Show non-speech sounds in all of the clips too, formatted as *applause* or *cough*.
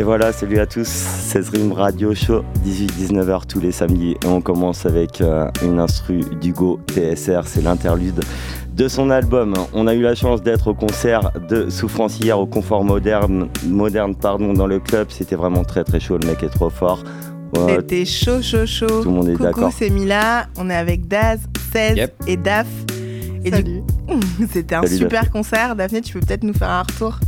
Et voilà, salut à tous, c'est Rim Radio Show, 18-19h tous les samedis. Et on commence avec euh, une instru d'Hugo TSR, c'est l'interlude de son album. On a eu la chance d'être au concert de Souffrance hier au Confort Moderne, moderne pardon, dans le club. C'était vraiment très très chaud, le mec est trop fort. C'était chaud, chaud, chaud. Tout le monde est d'accord. Coucou, c'est Mila. On est avec Daz, 16 et Daf. Et Salut. *laughs* C'était un super concert. Daphné, tu peux peut-être nous faire un retour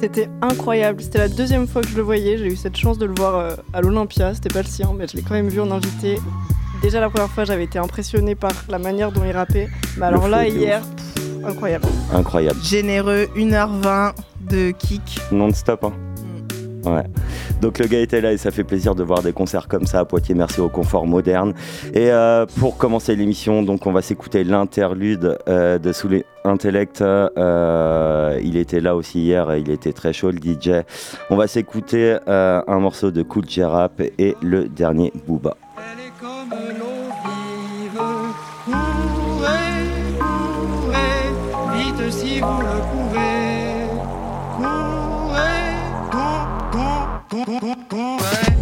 c'était incroyable. C'était la deuxième fois que je le voyais. J'ai eu cette chance de le voir euh, à l'Olympia. C'était pas le sien, mais je l'ai quand même vu en invité. Déjà la première fois, j'avais été impressionnée par la manière dont il rappait. Mais alors là, hier, incroyable. Incroyable. Généreux, 1h20 de kick. Non-stop. Hein. Donc le gars était là et ça fait plaisir de voir des concerts comme ça à Poitiers. Merci au confort moderne. Et euh, pour commencer l'émission, donc on va s'écouter l'interlude euh, de Sous les Intellect. Euh, il était là aussi hier, il était très chaud le DJ. On va s'écouter un morceau de Cool Rap et le dernier Booba. si vous le celibate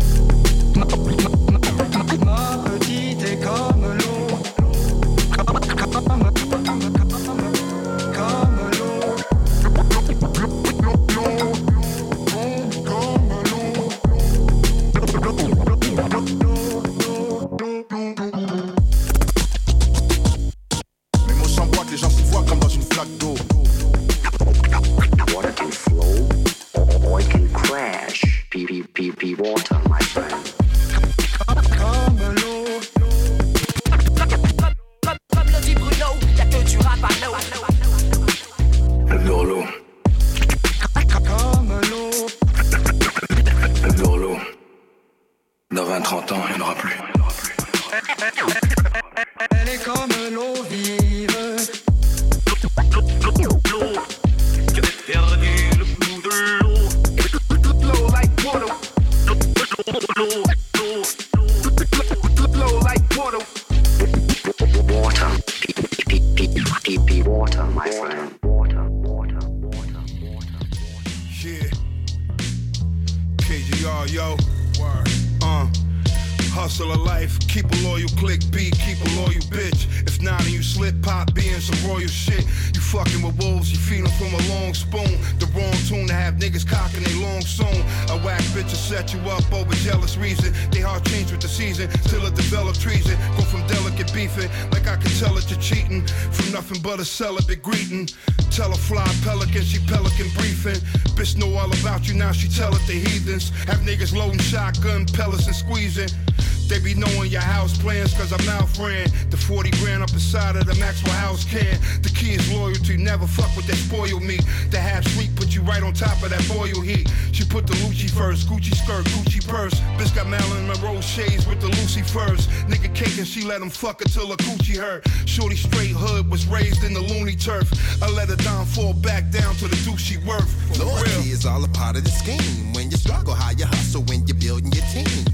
and she let him fuck until her coochie hurt. Shorty straight hood was raised in the loony turf. I let her down fall back down to the douche she worth. Loyalty is all a part of the scheme. When you struggle, how you hustle when you're building your team.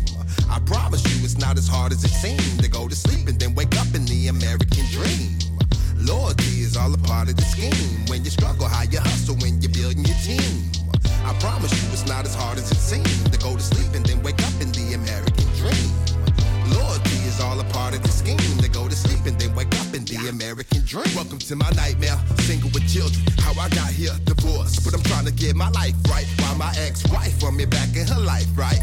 I promise you it's not as hard as it seems to go to sleep and then wake up in the American dream. Loyalty is all a part of the scheme. When you struggle, how you hustle when you're building your team. I promise you it's not as hard as it seems to go to sleep and then wake up in the American dream. Of the to go to sleep and then wake up in the American dream. Welcome to my nightmare, single with children. How I got here, divorced, but I'm trying to get my life right. While my ex-wife want me back in her life, right?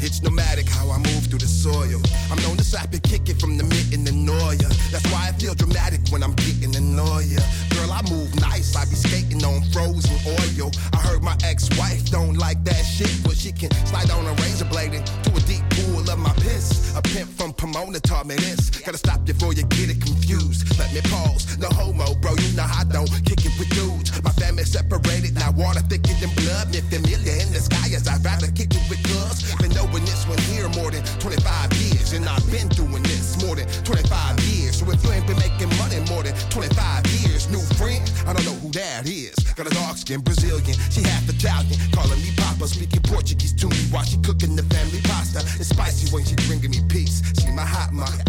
It's nomadic how I move through the soil. I'm known to slap and kick it from the mitten and annoy ya. That's why I feel dramatic when I'm getting annoyed. Girl, I move nice, I be skating on frozen oil. I heard my ex-wife don't like that shit, but she can slide on a razor blade into a deep pool of my piss. A pimp from Pomona taught me this. Gotta stop before you get it confused. Let me pause. No homo, bro, you know how I don't kick it with dudes. My family separated, now water thicker than blood. Me familiar in the sky as I'd rather kick it with cuz. Been knowing this one here more than 25 years, and I've been doing this more than 25 years. So if you ain't been making money more than 25 years, new friend, I don't know who that is. Got a dark skin Brazilian, she half Italian, calling me Papa, speaking Portuguese to me while she cooking the family pasta. Spicy when she bringing me peace. She my hot mama.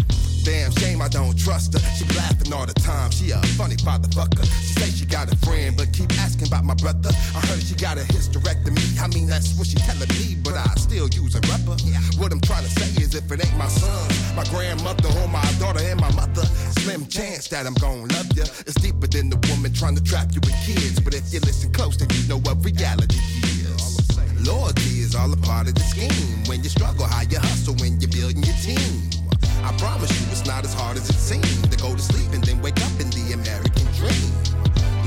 Damn shame I don't trust her. She laughing all the time. She a funny fatherfucker. She say she got a friend, but keep asking about my brother. I heard she got a hysterectomy. I mean, that's what she telling me, but I still use a rubber. What I'm trying to say is if it ain't my son, my grandmother, or my daughter and my mother, slim chance that I'm gonna love you. It's deeper than the woman trying to trap you with kids. But if you listen close, then you know what reality is. Loyalty is all a part of the scheme. When you struggle, how you hustle when you're building your team. I promise you it's not as hard as it seems to go to sleep and then wake up in the American dream.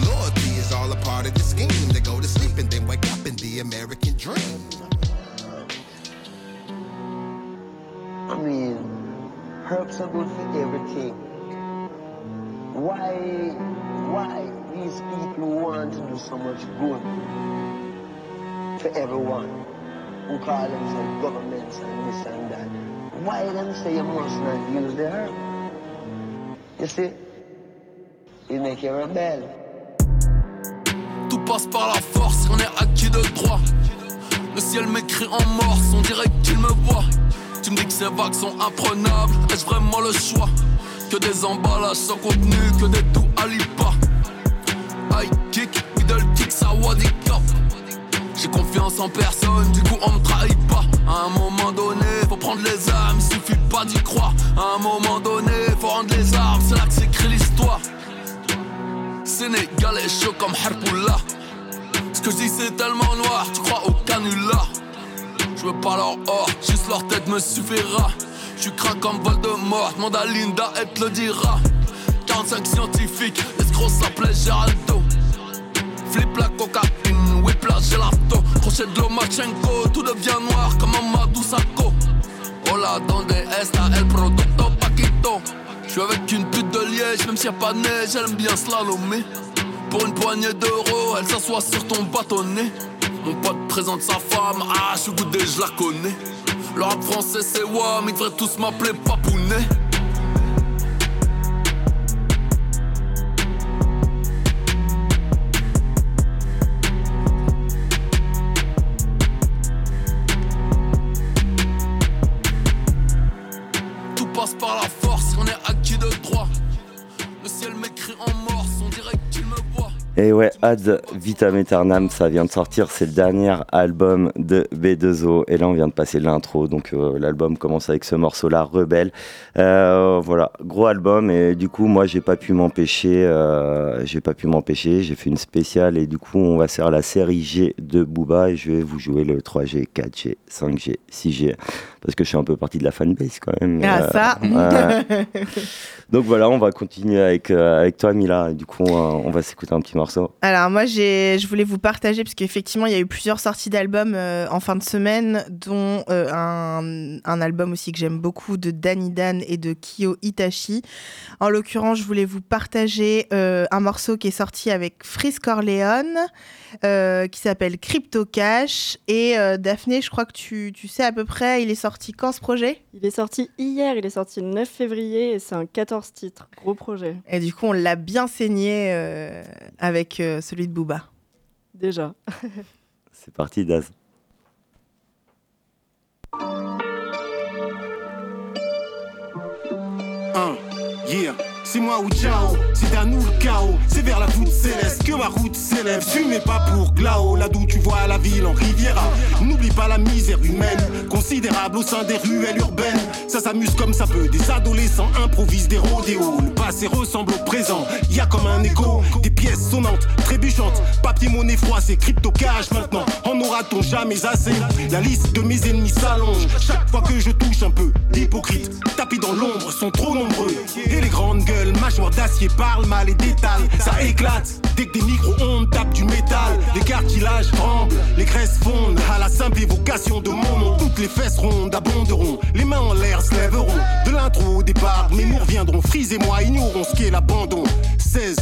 Loyalty is all a part of the scheme to go to sleep and then wake up in the American dream. I mean, herbs are good for everything. Why, why these people want to do so much good to everyone who call themselves governments and this and that? Why them say you must not use the herb? You see? It make you rebel. Tout passe par la force, on est acquis de droit. Le ciel m'écrit en morse, on dirait qu'il me voit. Tu me dis que ces vagues sont imprenables, est-ce vraiment le choix? Que des emballages sans contenu, que des tout alipas. High kick, middle kick, ça wadika. J'ai confiance en personne, du coup on me trahit pas. À un moment donné, faut prendre les armes, il suffit pas d'y croire. À un moment donné, faut rendre les armes, c'est là que s'écrit l'histoire. Sénégalais chaud comme Harpoula. Ce que je dis c'est tellement noir, tu crois au canular. Je veux pas leur or, juste leur tête me suffira. Tu crains comme Voldemort, demande à Linda, elle te le dira. 45 scientifiques, l'escroc s'appelait Geraldo. Flip la cocaïne, whip la gelato. Crochet de Lomachenko, tout devient noir comme un Madou Sako. Hola, donde está el producto Paquito? J'suis avec une pute de liège, même s'il y a pas de neige, elle aime bien slalomer. Pour une poignée d'euros, elle s'assoit sur ton bâtonnet. Mon pote présente sa femme, ah, je goûté, je la connais. Le rap français c'est WAM, ils devraient tous m'appeler Papounet. Et ouais, Ad Vitam Aeternam, ça vient de sortir, c'est le dernier album de B2O. Et là, on vient de passer l'intro, donc euh, l'album commence avec ce morceau-là, Rebelle. Euh, voilà, gros album. Et du coup, moi, j'ai pas pu m'empêcher, euh, j'ai pas pu m'empêcher. J'ai fait une spéciale et du coup, on va faire la série G de Booba et je vais vous jouer le 3G, 4G, 5G, 6G parce que je suis un peu partie de la fanbase quand même. Ah, ça *laughs* Donc voilà, on va continuer avec, euh, avec toi, Mila. Du coup, on va s'écouter un petit morceau. Alors, moi, je voulais vous partager, parce qu'effectivement, il y a eu plusieurs sorties d'albums euh, en fin de semaine, dont euh, un, un, album aussi que j'aime beaucoup de Danny Dan et de Kyo Itachi. En l'occurrence, je voulais vous partager un morceau qui est sorti avec Frisk Corleone. Euh, qui s'appelle Crypto Cash. Et euh, Daphné, je crois que tu, tu, sais à peu près, il est sorti quand ce projet? Il est sorti hier, il est sorti le 9 février et c'est un 14 titres. Gros projet. Et du coup, on l'a bien saigné euh, avec celui de Booba. Déjà. *laughs* c'est parti, Daz. Un, yeah. C'est moi ou ciao, c'est à nous le chaos. C'est vers la voûte céleste que ma route s'élève. Fumez pas pour Glao, là d'où tu vois la ville en Riviera. N'oublie pas la misère humaine, considérable au sein des ruelles urbaines. Ça s'amuse comme ça peut, des adolescents improvisent des rodéos. Le passé ressemble au présent, y a comme un écho. Des pièces sonnantes, trébuchantes, papier monnaie c'est crypto cash maintenant. En aura-t-on jamais assez? La liste de mes ennemis s'allonge. Chaque fois que je touche un peu d'hypocrite, dans l'ombre sont trop nombreux. Et les grandes gueules mâchoire d'acier parle mal et détale. Ça éclate dès que des micro-ondes tapent du métal. Les cartilages tremblent, les graisses fondent. À la simple évocation de mon nom, toutes les fesses rondes abonderont. Les mains en l'air se lèveront. De l'intro au départ, mes mots reviendront. Frise et moi ignorons ce qu'est l'abandon. 16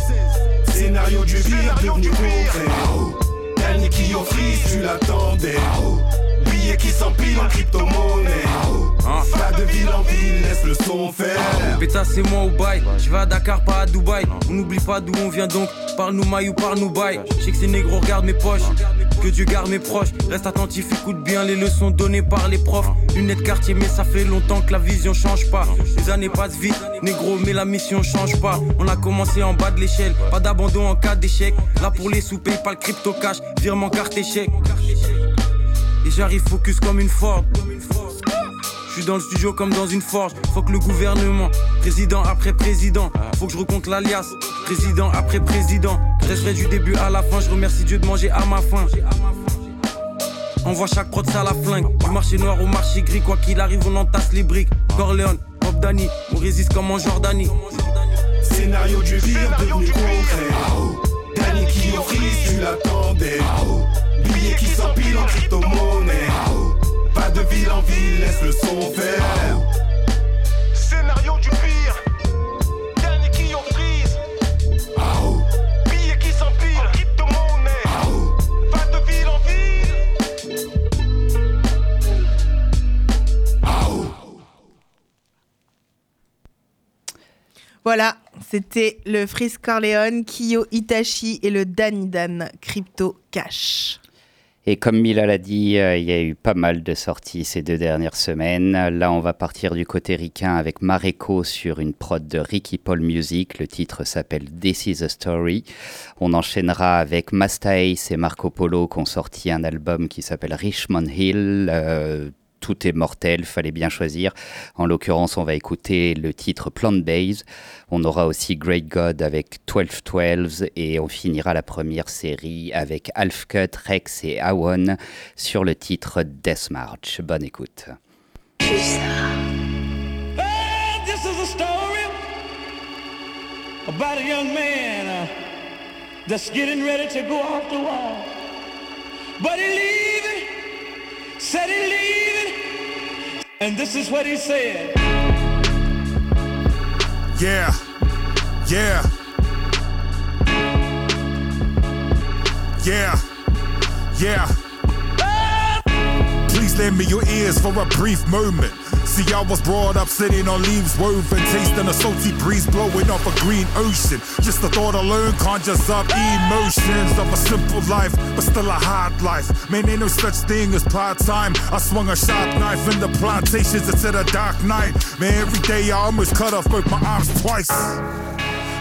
Scénario du pire devenu concret. Dernier qui offrit, tu l'attendais. Qui s'empilent en crypto-monnaie. Pas de ville en ville, laisse le son faire. Pétasse, c'est moi au bail. Je vais à Dakar, pas à Dubaï. On n'oublie pas d'où on vient donc. Parle-nous maille ou parle-nous bail. Je sais que ces négros regardent mes poches. Que Dieu garde mes proches. Reste attentif, écoute bien les leçons données par les profs. Lunettes quartier, mais ça fait longtemps que la vision change pas. Les années passent vite, négro, mais la mission change pas. On a commencé en bas de l'échelle, pas d'abandon en cas d'échec. Là pour les sous, pas le crypto cash, virement carte échec. J'arrive focus comme une Ford. Je suis dans le studio comme dans une forge. Faut que le gouvernement, président après président. Faut que je recompte l'alias, président après président. Je du début à la fin. Je remercie Dieu de manger à ma faim. On voit chaque prod ça la flingue. Du marché noir au marché gris, quoi qu'il arrive, on entasse les briques. Corleone, Bob Danny, on résiste comme en Jordanie. Scénario du pire devenu concret. Danny qui tu l'attendais. Billets qui s'empilent en crypto-monnaie. Pas de ville en ville, laisse le son faire. Scénario du pire. Voilà, c'était le Freeze Corleone, Kiyo Itachi et le Danidan Crypto Cash. Et comme Mila l'a dit, euh, il y a eu pas mal de sorties ces deux dernières semaines. Là, on va partir du côté ricain avec Mareko sur une prod de Ricky Paul Music. Le titre s'appelle This is a Story. On enchaînera avec Masta Ace et Marco Polo qui ont sorti un album qui s'appelle Richmond Hill. Euh, tout est mortel, fallait bien choisir. En l'occurrence, on va écouter le titre Plant Base. On aura aussi Great God avec 1212 et on finira la première série avec Half Cut, Rex et Awon sur le titre Death March. Bonne écoute. about a young man and this is what he said. Yeah, yeah. Yeah, yeah. Please lend me your ears for a brief moment. See, I was brought up sitting on leaves woven, tasting a salty breeze blowing off a green ocean. Just the thought alone conjures up emotions of a simple life, but still a hard life. Man, ain't no such thing as part time. I swung a sharp knife in the plantations into the dark night. Man, every day I almost cut off both my arms twice.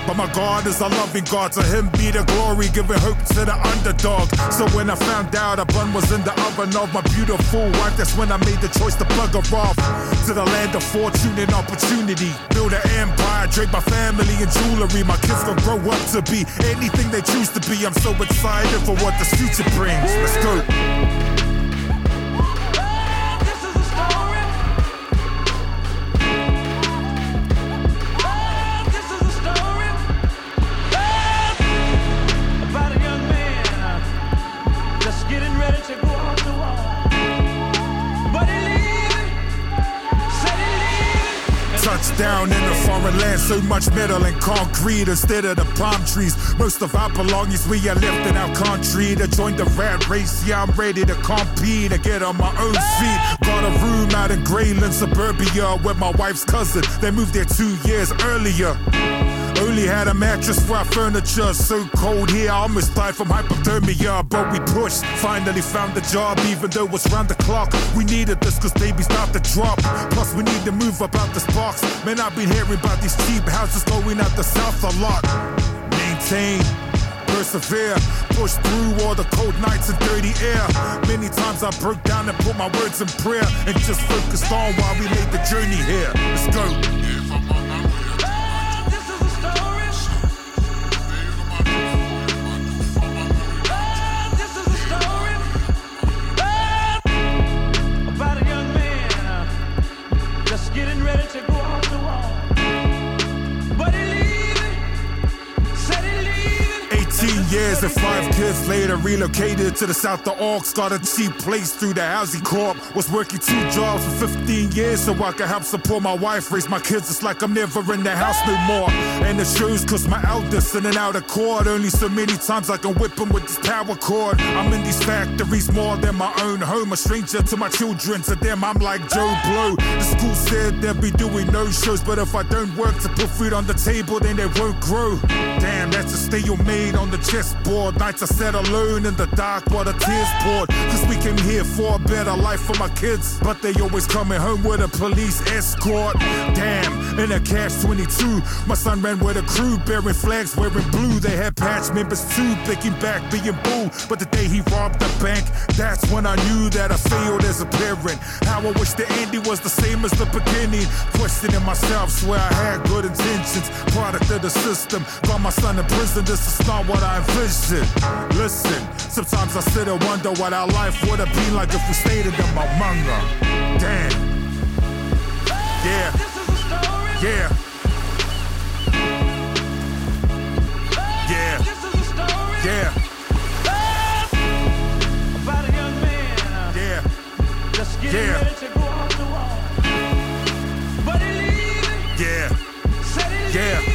But my God is a loving God, to him be the glory, giving hope to the underdog. So when I found out a bun was in the oven of my beautiful wife, that's when I made the choice to plug her off to the land of fortune and opportunity. Build an empire, drape my family in jewelry. My kids gonna grow up to be anything they choose to be. I'm so excited for what this future brings. Let's go. Land, so much metal and concrete instead of the palm trees. Most of our belongings we are left in our country to join the rat race. Yeah, I'm ready to compete and get on my own feet. Got a room out in Grey Lynn, suburbia, with my wife's cousin. They moved there two years earlier. Only had a mattress for our furniture. So cold here, I almost died from hypothermia. But we pushed, finally found a job, even though it was round the clock. We needed this cause babies start to drop. Plus, we need to move about this box. Man, I've been hearing about these cheap houses going out the south a lot. Maintain. Persevere, push through all the cold nights and dirty air. Many times I broke down and put my words in prayer and just focused on why we made the journey here. Let's go. But he leaving, said he leaving. 18 years Raising five kids later, relocated to the south of Orks. Got a cheap place through the housing corp. Was working two jobs for 15 years so I could help support my wife, raise my kids. It's like I'm never in the house no more. And the shows, cause my eldest in and out of court. Only so many times I can whip him with this power cord. I'm in these factories more than my own home. A stranger to my children, to them I'm like Joe Blow. The school said they'll be doing no shows, but if I don't work to put food on the table, then they won't grow. Damn, that's a stalemate on the chessboard. Nights I sat alone in the dark while the tears poured. Cause we came here for a better life for my kids, but they always coming home with a police escort. Damn, in a cash 22, my son ran with a crew bearing flags wearing blue. They had patch members too, thinking back being boo. But the day he robbed the bank, that's when I knew that I failed as a parent. How I wish the ending was the same as the beginning. Questioning myself, swear I had good intentions. Product of the system, got my son in prison. This is not what I envisioned. Listen, listen. sometimes I sit and wonder what our life would have been like if we stayed in the manga. Damn. Yeah. Yeah. Yeah. Yeah. Yeah. Yeah. ready to go off the wall. But he leaving, Yeah. said he Yeah.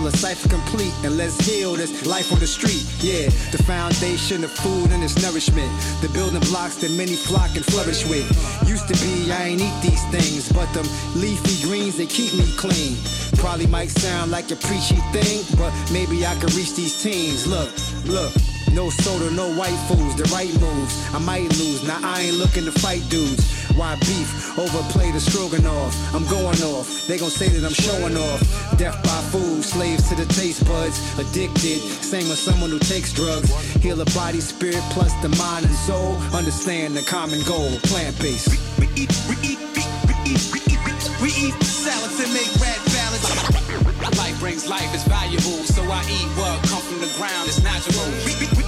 Till the cipher complete and let's heal this life on the street. Yeah, the foundation of food and its nourishment, the building blocks that many flock and flourish with. Used to be, I ain't eat these things, but them leafy greens, they keep me clean. Probably might sound like a preachy thing, but maybe I can reach these teens. Look, look. No soda, no white foods, the right moves. I might lose, now I ain't looking to fight dudes. Why beef? Overplay the stroganoff. I'm going off. They gon' say that I'm showing off. Death by food, slaves to the taste buds. Addicted, same with someone who takes drugs. Heal the body, spirit, plus the mind and soul. Understand the common goal, plant based. We eat, we eat, we eat, we eat, we eat, we eat, we eat salads and make red ballads. Life brings life, it's valuable, so I eat what come from the ground, it's natural. We we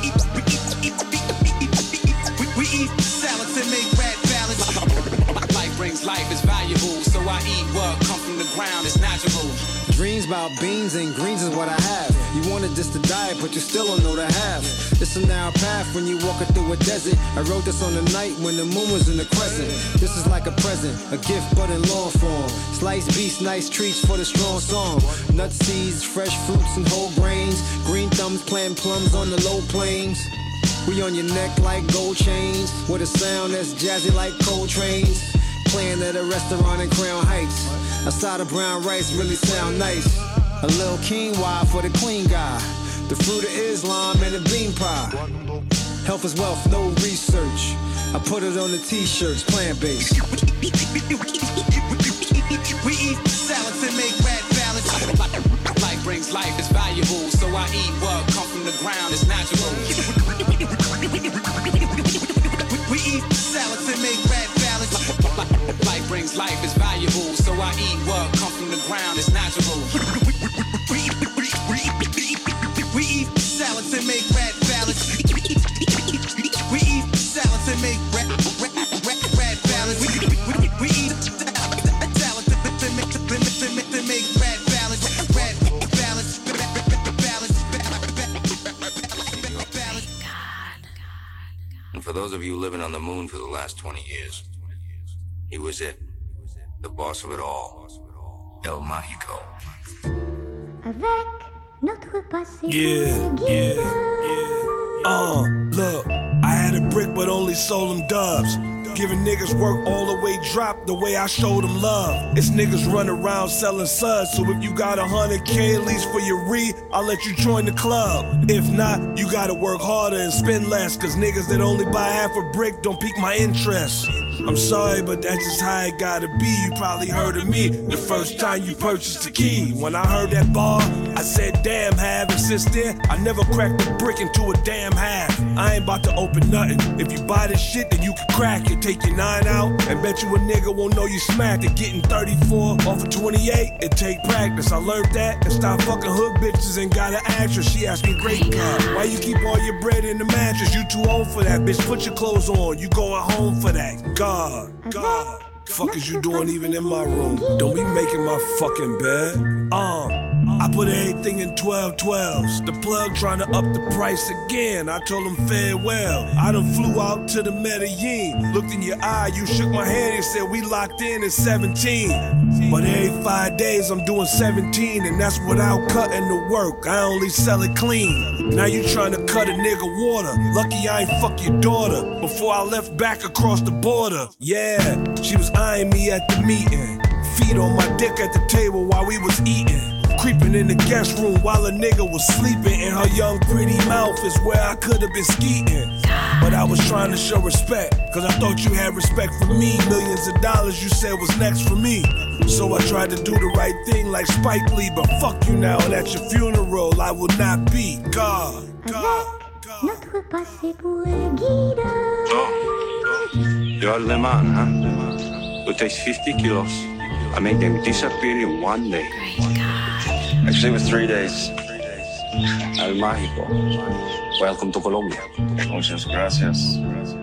Dreams about beans and greens is what I have. You wanted just to diet, but you still don't know the half. It's a narrow path when you walking through a desert. I wrote this on the night when the moon was in the crescent. This is like a present, a gift but in long form. Sliced beets, nice treats for the strong song. Nut seeds, fresh fruits and whole grains. Green thumbs, planting plums on the low plains. We on your neck like gold chains, with a sound that's jazzy like Coltrane's. Playing at a restaurant in Crown Heights. A side of brown rice really sound nice. A little quinoa for the clean guy. The fruit of Islam and a bean pie. Health is wealth, no research. I put it on the t-shirts, plant based. *laughs* We eat salads and make red ballads. Life brings life, it's valuable, so I eat what come from the ground, it's natural. *laughs* We eat salads and make red ballads. Brings life, it's valuable, so I eat what from the ground, natural. *laughs* We eat salads and make red. We eat salads and make red, red, red, red. We, we, we, eat. And for those of you living on the moon for the last 20 years, he was it. The boss of it all. El Mágico. Avec notre passé. Yeah, yeah, yeah. Uh, look, I had a brick but only sold them dubs. Giving niggas work all the way drop the way I showed them love. It's niggas running around selling suds. So if you got a hundred K at least for your re, I'll let you join the club. If not, you gotta work harder and spend less. Cause niggas that only buy half a brick don't pique my interest. I'm sorry, but that's just how it gotta be. You probably heard of me the first time you purchased the key. When I heard that bar, I said, damn, have. And since then, I never cracked a brick into a damn half. I ain't about to open nothing. If you buy this shit, then you can crack it. Take your nine out, and bet you a nigga won't know you smacked it. Getting 34 off of 28, it take practice. I learned that and stopped fucking hood bitches and got an actress. She asked me, great God, why you keep all your bread in the mattress? You too old for that, bitch. Put your clothes on. You going home for that. God, God. Fuck is you doing even in my room? Don't be making my fucking bed. Uh. I put everything in 12 12s. The plug trying to up the price again. I told him farewell. I done flew out to the Medellin. Looked in your eye, you shook my hand and said we locked in at 17. But every five days I'm doing 17, and that's without cutting the work. I only sell it clean. Now you trying to cut a nigga water. Lucky I ain't fuck your daughter before I left back across the border. Yeah, she was eyeing me at the meeting. Feet on my dick at the table while we was eating. Creeping in the guest room while a nigga was sleeping. In her young, pretty mouth is where I could have been skeeting. But I was trying to show respect, cause I thought you had respect for me. Millions of dollars you said was next for me. So I tried to do the right thing like Spike Lee, but fuck you now. And at your funeral, I will not be God. God. Notre passé pour un guide. You're Le Mans, huh? It takes 50 kilos. I make them disappear in one day. Actually, it was three days. El Mágico. Welcome to Colombia. Muchas gracias. Uh-huh,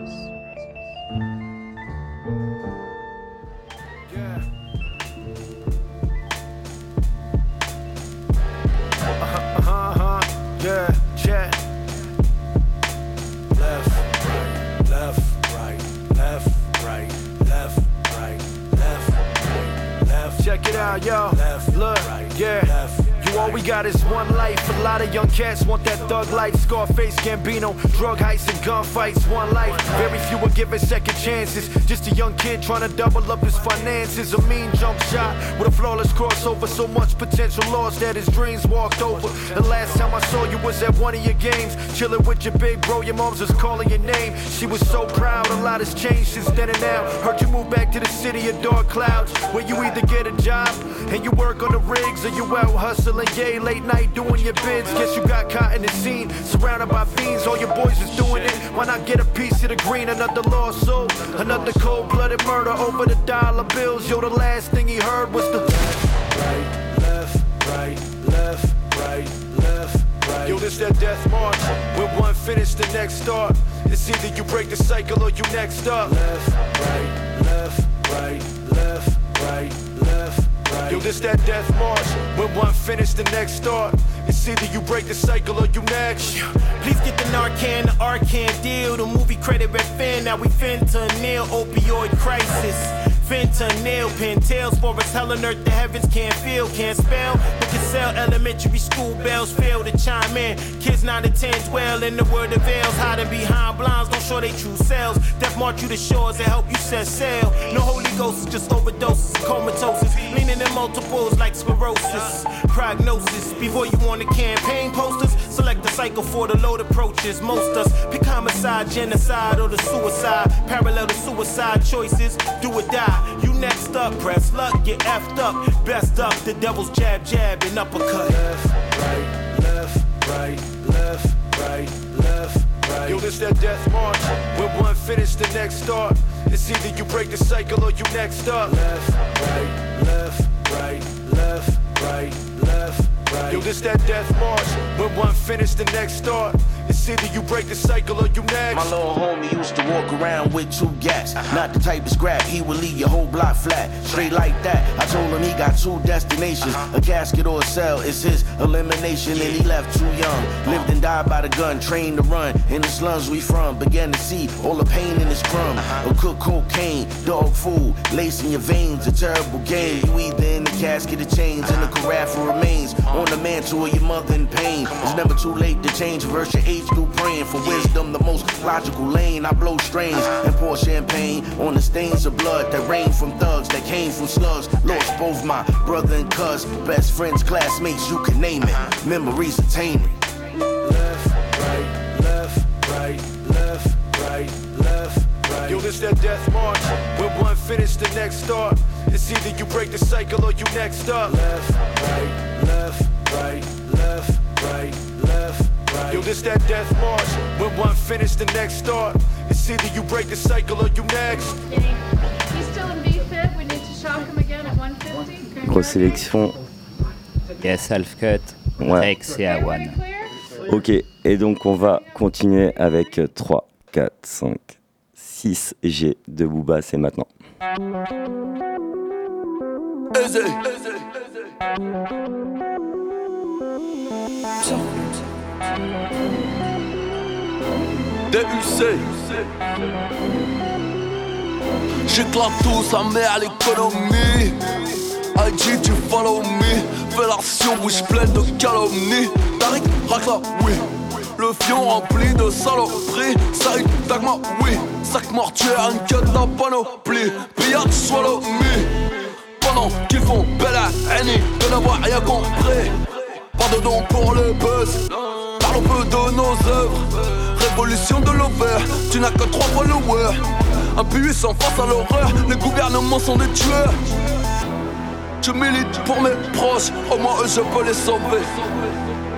is one life. A lot of young cats want that thug life. Scarface, Gambino, drug heists and gunfights. One life. Very few are given second chances. Just a young kid trying to double up his finances. A mean jump shot with a flawless crossover. So much potential lost that his dreams walked over. The last time I saw you was at one of your games. Chilling with your big bro. Your mom's was calling your name. She was so proud. A lot has changed since then and now. Heard you move back to the city of dark clouds. Where you either get a job and you work on the rigs or you out hustling. Yay, late night doing your bids. Guess you got caught in the scene. Surrounded by fiends. All your boys is doing it. Why not get a piece of the green? Another lawsuit. Another cold blooded murder over the dollar bills. Yo, the last thing he heard was the left, right, left, right, left, right, left, right. Yo, this that death march. When one finish, the next start. It's either you break the cycle or you next up. Left, right, left, right, left, right, left. Right. Yo, this that death march. When one finish, the next start. It's either you break the cycle or you next. Please get the Narcan, the Arcan deal. The movie credit red fin. Now we fin to fentanyl, opioid crisis. Fentanyl, pintails for us, hell on earth the heavens can't feel, can't spell. But can sell elementary school bells, fail to chime in. Kids 9 to 10 dwell in the world of veils, hiding behind blinds, don't show they true selves. Death march you to shores and help you set sail. No Holy Ghost, just overdoses, comatosis, leaning in multiples like sclerosis. Prognosis, before you want the campaign posters, select the cycle for the load approaches. Most us pick homicide, genocide, or the suicide. Parallel to suicide choices, do or die. You next up, press luck, get effed up. Best up, the devil's jab, jab, and uppercut. Left, right, left, right, left, right, left, right. Yo, this that death march. When one finish, the next start. It's either you break the cycle or you next up. Left, right, left, right, left, right, left, right. Yo, this that death march. When one finish, the next start. It's either you break the cycle or you next. My little homie used to walk around with two gats. Not the type of scrap, he would leave your whole block flat. Straight like that. I told him he got two destinations. Uh-huh. A casket or a cell It's his elimination. And he left too young. Lived and died by the gun, trained to run. In the slums we from, began to see all the pain in his crumb. Uh-huh. A cook cocaine, dog food, lacing your veins, a terrible game. You either in the casket of chains, and the uh-huh. carafe remains. On the mantle of your mother in pain. It's never too late to change, reverse your age age through praying for wisdom, the most logical lane. I blow strains and pour champagne on the stains of blood that rain from thugs that came from slugs. Lost both my brother and cuz, best friends, classmates, you can name it. Memories attaining. Left, right, left, right, left, right, left, right. Yo, this that death march. When one finish, the next start. It's either you break the cycle or you next up. Left, right, left, right, left, right, left, right. Yo, this that death march. When one finish, the next start. It's either you break the cycle or you next. He's still in B-Fib. We need to shock him again at 150. Grosse sélection. Yes, half cut. Ouais. Rex et Awan. Ok, et donc on va continuer avec 3, 4, 5, 6 G de Booba, c'est maintenant. Easy. DUC. J'éclate tout, sa mère l'économie. IG, tu follow me. Fellation, bouche pleine de calomnies. Tariq, racla, oui. Le fion rempli de saloperies. Saïd, Dagma, oui. Sac mortuaire, queue de la panoplie. Pillage, swallow me. Pendant qu'ils font belle à Annie de n'avoir rien compris. Pas de don pour le buzz. Parlons peu de nos œuvres. Révolution de l'over, tu n'as que trois followers. Impuissant face à l'horreur, les gouvernements sont des tueurs. Je milite pour mes proches, au moins eux je peux les sauver.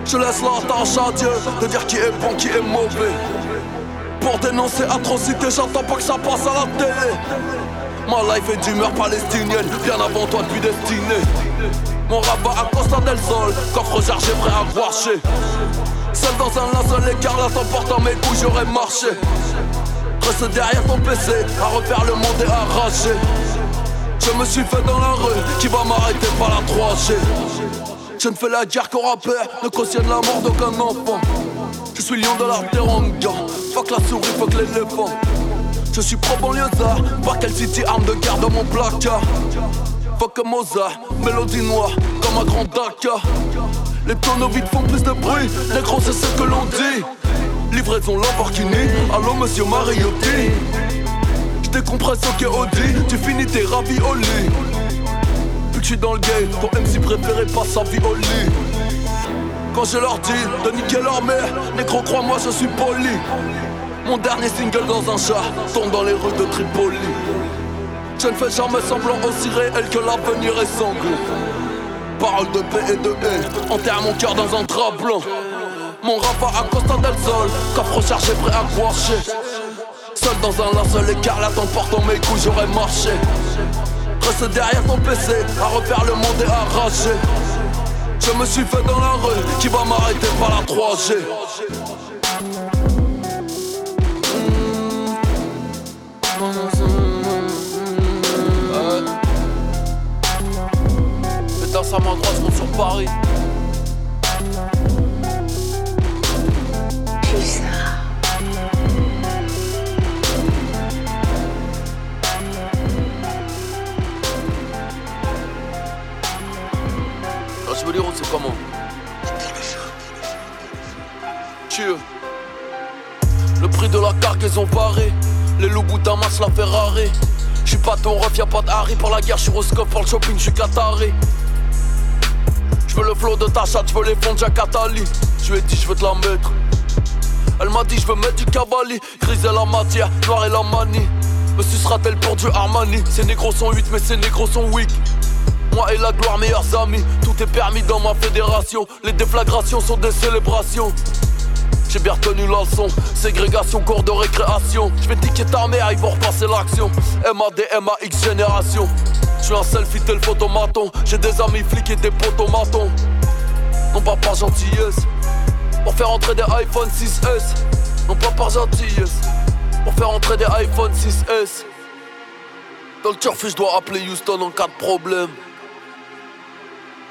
Je laisse la tâche à Dieu de dire qui est bon, qui est mauvais. Pour dénoncer atrocité, j'attends pas que ça passe à la télé. Ma life est d'humeur palestinienne, bien avant toi depuis destiné. Mon rabat à Costa del Sol, coffre chargé prêt à guarcher. Seul dans un linceul écarlate en portant mes couilles, j'aurais marché. Reste derrière ton PC, à refaire le monde et arracher. Je me suis fait dans la rue, qui va m'arrêter par la 3G. Je ne fais la guerre qu'au rappeur, ne cautionne la mort d'aucun enfant. Je suis lion de la teranga, fuck la souris, fuck l'éléphant. Je suis pro banlieusard, Barkel City, arme de guerre dans mon placard. Fuck Mozart, mélodie noire, comme un grand Dakar. Les tonneaux vides font plus de bruit, les gros c'est ce que l'on dit. Livraison Lamborghini, allô monsieur Mariotti. J'décompresse au Audi, tu finis tes raviolis. Vu que j'suis dans le game, ton MC préféré passe sa vie au lit. Quand je leur dis de niquer leur mère, négro crois-moi je suis poli. Mon dernier single dans un chat tombe dans les rues de Tripoli. Je ne fais jamais semblant aussi réel que l'avenir est sanglant. Parole de paix et de haine, enterre mon cœur dans un drap blanc. Mon rap à Costa del Sol, coffre chargé prêt à guarcher. Seul dans un linceul écarlate en portant mes couilles, j'aurais marché. Reste derrière ton PC, à refaire le monde et arracher. Je me suis fait dans la rue, qui va m'arrêter par la 3G. Putain, ça main droite monte sur Paris. Ah, je veux dire, c'est comment Cheers. Le prix de la cargaison varé. Les loups Damas, la Ferrari. J'suis pas ton ref, y'a pas de Harry pour la guerre, j'suis Roscoe pour le shopping, j'suis Qatari. J'veux le flow de ta chatte, j'veux les fonds de Jack Attali. J'lui dit j'veux te la mettre. Elle m'a dit j'veux mettre du cavalier, grise la matière, noir et la manie. Me sucera-t-elle pour du Armani? Ces négros sont 8 mais ces négros sont weak. Moi et la gloire, meilleurs amis. Tout est permis dans ma fédération. Les déflagrations sont des célébrations. J'ai bien retenu la ségrégation, cours de récréation. Je vais niquer ta mère, ils vont repasser l'action. MAD, MAX génération. Je suis un selfie tel photomaton. J'ai des amis flics et des potomatons. Non pas par gentillesse, pour faire entrer des iPhone 6S. Non pas par gentillesse, pour faire entrer des iPhone 6S. Dans le turf, je dois appeler Houston en cas de problème.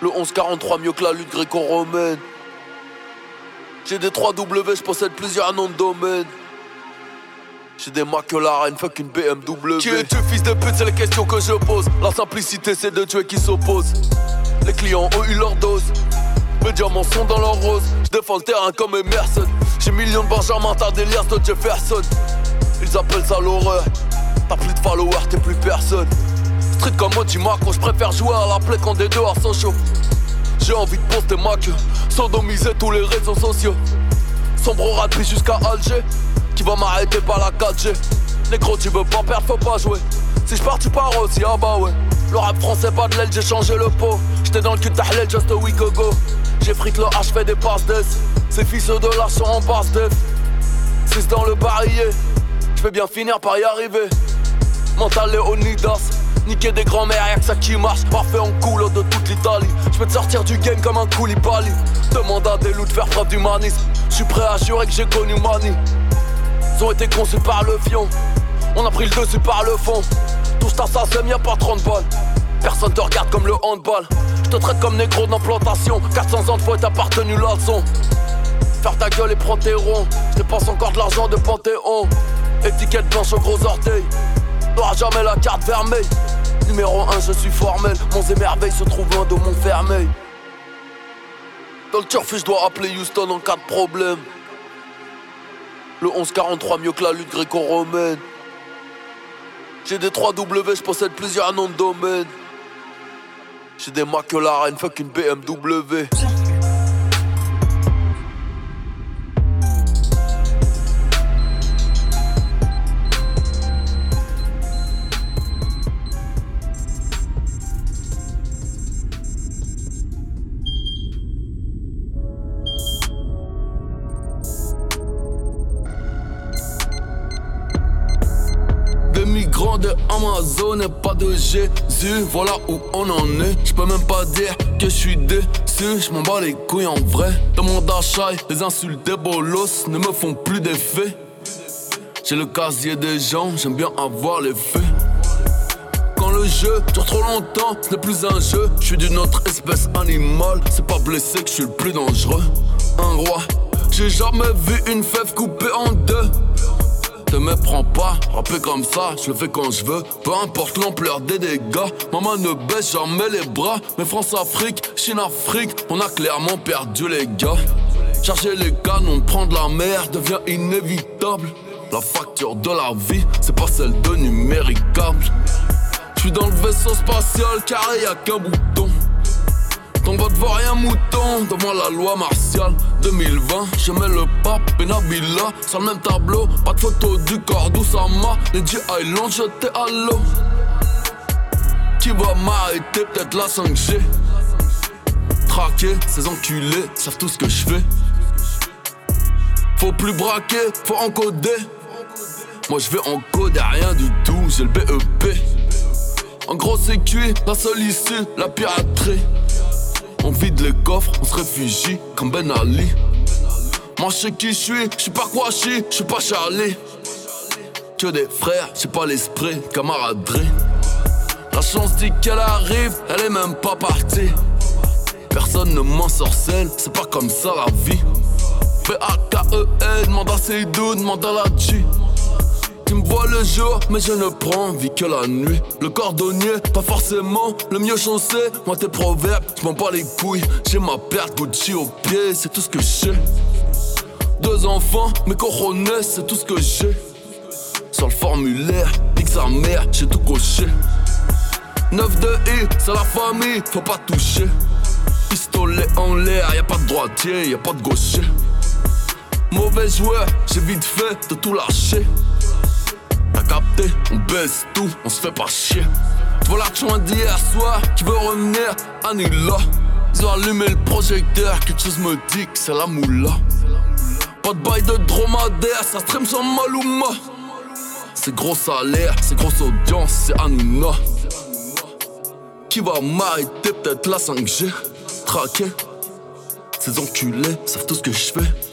Le 1143 mieux que la lutte gréco-romaine. J'ai des 3W, je possède plusieurs noms de domaine. J'ai des McLaren, fuck une BMW. Qui es-tu, fils de pute, c'est les questions que je pose. La simplicité, c'est de tuer qui s'oppose. Les clients ont eu leur dose. Mes diamants sont dans leur rose. Je défends le terrain comme Emerson. J'ai millions de Benjamin, t'as des liasses de Jefferson. Ils appellent ça l'horreur. T'as plus de followers, t'es plus personne. Street comme moi, dis-moi je préfère jouer à la plaie quand des dehors sont chauds. J'ai envie de poster ma queue, sodomiser tous les réseaux sociaux. Sombre rapide jusqu'à Alger, qui va m'arrêter par la 4G. Négro, tu veux pas perdre, faut pas jouer. Si je pars, tu pars aussi, ah bah ouais. Le rap français, pas de l'aile, j'ai changé le pot. J'étais dans le cul de just a week ago. J'ai fric le H, fait des passes d'ess. Ces fils de l'art sont en passe def. 6 dans le barillet. Je vais bien finir par y arriver. Mental Léonidas. Niquer des grands-mères, y'a que ça qui marche. Parfait en couleur de toute l'Italie. Je peux te sortir du game comme un Koulibaly. Demande à des loups de faire preuve d'humanisme. Je suis prêt à jurer que j'ai connu Mani. Ont été conçus par le fion. On a pris le dessus par le fond. Tout ça, ça c'est y'a pas 30 balles. Personne te regarde comme le handball. Je te traite comme négro d'implantation. 400 ans de fois appartenu la leçon. Faire ta gueule et prends tes ronds. Je dépense encore de l'argent de Panthéon. Étiquette blanche au gros orteil. T'auras jamais la carte vermeille. Numéro 1, je suis formel. Mon émerveil se trouve loin de mon fermeil. Dans le turf, je dois appeler Houston en cas de problème. Le 1143 mieux que la lutte gréco-romaine. J'ai des 3W, je possède plusieurs noms de domaine. J'ai des McLaren, fuck une BMW. De Amazon et pas de Jésus. Voilà où on en est. Je peux même pas dire que je suis déçu. Je m'en bats les couilles en vrai. Dans mon d'achat, les insultes des bolos ne me font plus d'effet. J'ai le casier des gens, j'aime bien avoir les faits. Quand le jeu dure trop longtemps, ce n'est plus un jeu. Je suis d'une autre espèce animale. C'est pas blessé que je suis le plus dangereux. Un roi, j'ai jamais vu une fève coupée en deux te méprends pas, rapper comme ça, je le fais quand je veux, peu importe l'ampleur des dégâts. Maman ne baisse jamais les bras, mais France-Afrique, Chine-Afrique, on a clairement perdu les gars. Charger les canons, prendre la mer devient inévitable. La facture de la vie, c'est pas celle de numéricable. Je suis dans le vaisseau spatial, carré y'a qu'un bouton. Ton vote vaut rien mouton. Devant la loi martiale 2020 Je mets le pape et Nabila sur le même tableau. Pas de photo du corps d'Oussama Les G Island jeté à l'eau. Qui va m'arrêter? Peut-être la 5G Traquer ces enculés savent tout ce que je fais. Faut plus braquer, faut encoder. Moi je vais encoder rien du tout, j'ai le BEP En gros c'est cuit, la seule issue, la piraterie on vide les coffres, on se réfugie comme Ben Ali. Moi je sais qui je suis, je suis pas quoi je suis pas Charlie. Que des frères, j'ai pas l'esprit, camaraderie. La chance dit qu'elle arrive, elle est même pas partie. Personne ne m'en sorcelle, c'est pas comme ça la vie. P-A-K-E-N, demande à Seydou, demande à la G. Tu me le jour, mais je ne prends vie que la nuit. Le cordonnier, pas forcément le mieux chaussé. Moi, tes proverbes, je m'en bats les couilles. J'ai ma perte Gucci au pied, c'est tout ce que j'ai. Deux enfants, mes coronets, c'est tout ce que j'ai. Sur le formulaire, nique sa mère, j'ai tout coché. 9 de I, c'est la famille, faut pas toucher. Pistolet en l'air, y a pas de droitier, y a pas de gaucher. Mauvais joueur, j'ai vite fait de tout lâcher. On baisse tout, on se fait pas chier. Tu vois l'argent d'hier soir, qui veut revenir, Anila. Ils ont allumé le projecteur, quelque chose me dit que c'est la moula. Pas de bail de dromadaire, ça stream sans Maluma. C'est gros salaire, c'est grosse audience, c'est Anuna. Qui va m'arrêter, peut-être la 5G. Traqué, ces enculés savent tout ce que je fais.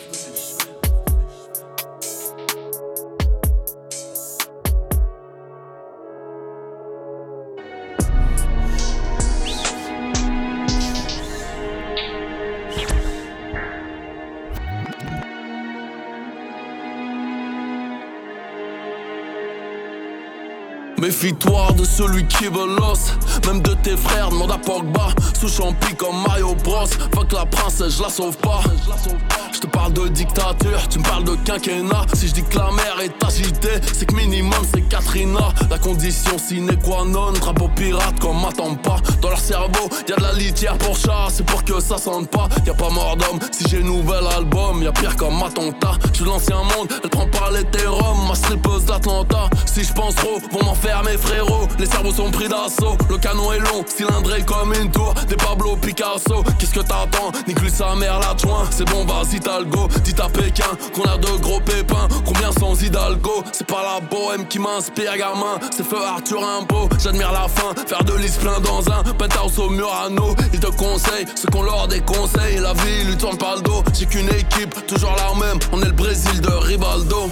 Méfie-toi de celui qui veut l'os Même de tes frères, demande à Pogba Sous champi comme Mario Bros Fuck la princesse, je la sauve pas Je te parle de dictature, tu me parles de quinquennat. Si je dis que la mer est agitée, c'est que minimum c'est Katrina. La condition sine qua non, drapeau pirate comme m'attend pas. Dans leur cerveau, y a de la litière pour chat, c'est pour que ça sente pas. Y a pas mort d'homme, si j'ai nouvel album, y a pire comme attentat. Je l'ancien monde, elle prend par l'hétérum, ma strippeuse d'Atlanta. Si je pense trop, vont m'enfermer frérot. Les cerveaux sont pris d'assaut, le canon est long, cylindré comme une tour. Des Pablo Picasso, qu'est-ce que t'attends Nique sa mère l'adjoint, c'est bon, vas-y t'as le go. Dites à Pékin qu'on a de gros pépins, combien sans Hidalgo? C'est pas la bohème qui m'inspire, gamin, c'est feu Arthur Impo. J'admire la fin, faire de l'is plein dans un penthouse au Murano. Ils te conseillent ce qu'on leur déconseille, la vie lui tourne pas le dos. J'ai qu'une équipe, toujours la même, on est le Brésil de Rivaldo.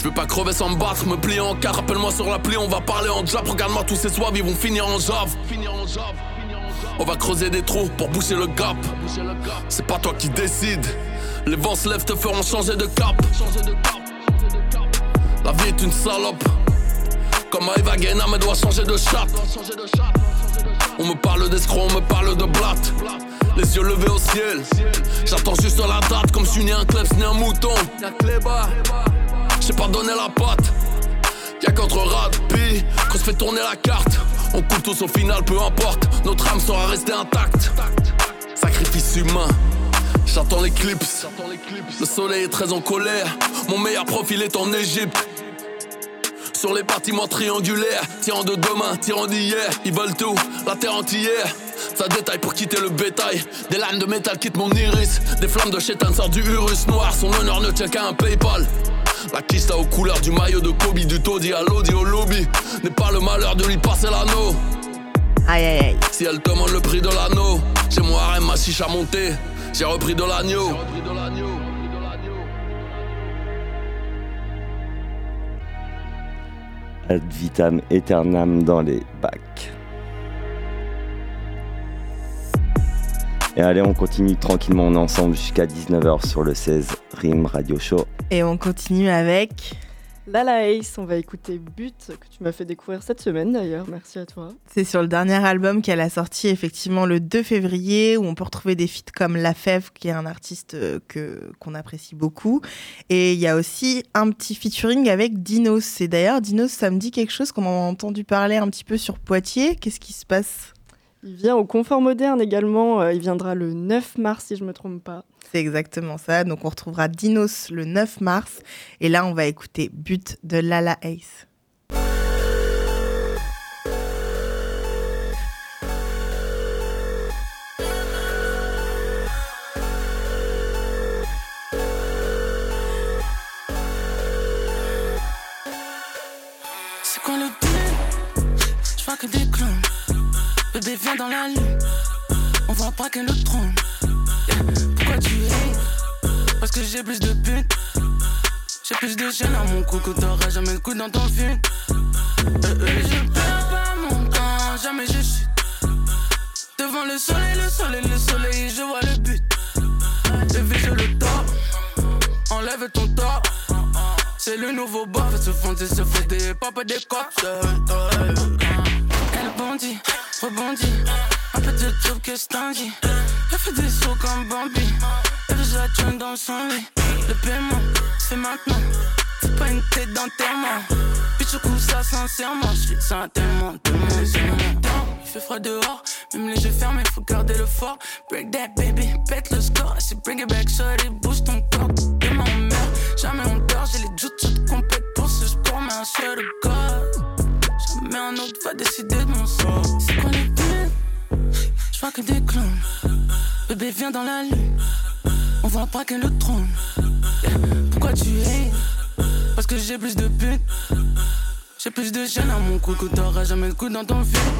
Je veux pas crever sans me battre, me plier en quatre, rappelle-moi sur l'appli, on va parler en jab. Regarde-moi tous ces soirs, ils vont finir en jave. On va creuser des trous pour boucher le gap. C'est pas toi qui décide. Les vents se lèvent, te feront changer de cap. La vie est une salope. Comme Eva Guéna, mais doit changer de chat. On me parle d'escroc, on me parle de blatte. Les yeux levés au ciel. J'attends juste la date, comme si ni un kleps ni un mouton. Donné la patte. Y'a qu'entre Radpi qu'on se fait tourner la carte. On coule tous au final, peu importe. Notre âme sera restée intacte. Sacrifice humain. J'attends l'éclipse. Le soleil est très en colère. Mon meilleur profil est en Égypte. Sur les bâtiments triangulaires, tirant de demain, tirant d'hier, ils veulent tout, la terre entière. Ça détaille pour quitter le bétail. Des lames de métal quittent mon iris. Des flammes de chétan sortent du Urus noir. Son honneur ne tient qu'à un PayPal. La kista aux couleurs du maillot de Kobe, du taudis à l'audi au lobby. N'est pas le malheur de lui passer l'anneau. Aïe aïe aïe. Si elle demande le prix de l'anneau, j'ai mon harem, ma chiche à monter. J'ai repris de l'agneau. Ad vitam aeternam dans les bacs. Et allez, on continue tranquillement, on est ensemble jusqu'à 19h sur le 16 Rim Radio Show. Et on continue avec. Lala Ace, on va écouter But, que tu m'as fait découvrir cette semaine d'ailleurs, merci à toi. C'est sur le dernier album qu'elle a sorti effectivement le 2 février, où on peut retrouver des feats comme La Fève, qui est un artiste euh, que, qu'on apprécie beaucoup. Et il y a aussi un petit featuring avec Dinos. Et d'ailleurs, Dinos, ça me dit quelque chose qu'on a entendu parler un petit peu sur Poitiers. Qu'est-ce qui se passe? Il vient au Confort Moderne également, euh, il viendra le 9 mars si je me trompe pas. C'est exactement ça. Donc on retrouvera Dinos le 9 mars. Et là, on va écouter But de Lala Ace. Bébé viens dans la lune. On va braquer le trône. Pourquoi tu es Parce que j'ai plus de putes. J'ai plus de chaînes à mon cou que t'auras jamais le coup dans ton film. Euh, euh, je perds pas mon temps, jamais je chute. Devant le soleil, le soleil, le soleil, je vois le but. Je le top. Enlève ton top. C'est le nouveau bof, se fonder, se fonder, papa des cops. Le paiement, c'est maintenant, c'est pas une tête d'enterrement. Puis je coupe ça sincèrement, je suis ça tellement, tellement, tellement. Il fait froid dehors, même les yeux fermés, faut garder le fort. Break that baby, pète le score, c'est bring it back, shorty, bouge ton corps. Demain on meurt, jamais on dort, j'ai les jutsu de compète pour ce sport, mais un seul God. Jamais un autre va décider de mon sort. C'est quoi les buts Je vois que des clones. Bébé viens dans la lune, on va braquer le trône. Pourquoi tu es? Parce que j'ai plus de putes. J'ai plus de chaînes à mon cou que t'auras jamais le coup dans ton film.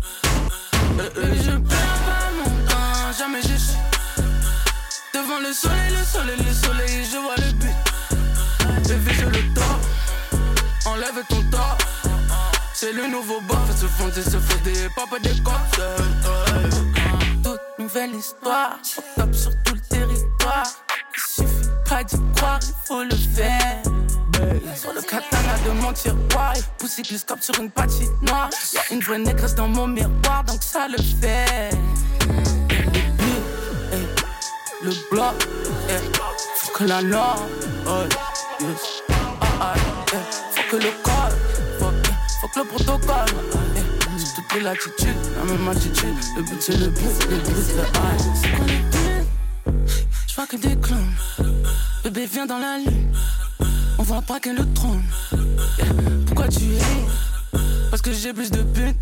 Euh, euh, je perds pas mon temps, jamais je suis. Devant le soleil, le soleil, le soleil, je vois le but. Bébé, je le top. Enlève ton top. C'est le nouveau bof, se fonder, se fonder, papa des cops. Nouvelle histoire, top sur tout le territoire. Il suffit pas d'y croire, il faut le faire. Sur le katana de mon tiroir, et pousser glisse sur une patinoire. Y'a une vraie négresse dans mon miroir, donc ça le fait. Le but, eh, le bloc, eh, faut que la loi. Oh. Ah, ah, yeah. Faut que le code, faut, faut que le protocole. Toute l'attitude, la même attitude. Le but c'est le but, le but c'est le? Je vois que des clones. Bébé vient dans la lune. On va braquer le trône. Yeah. Pourquoi tu es? Parce que j'ai plus de putes.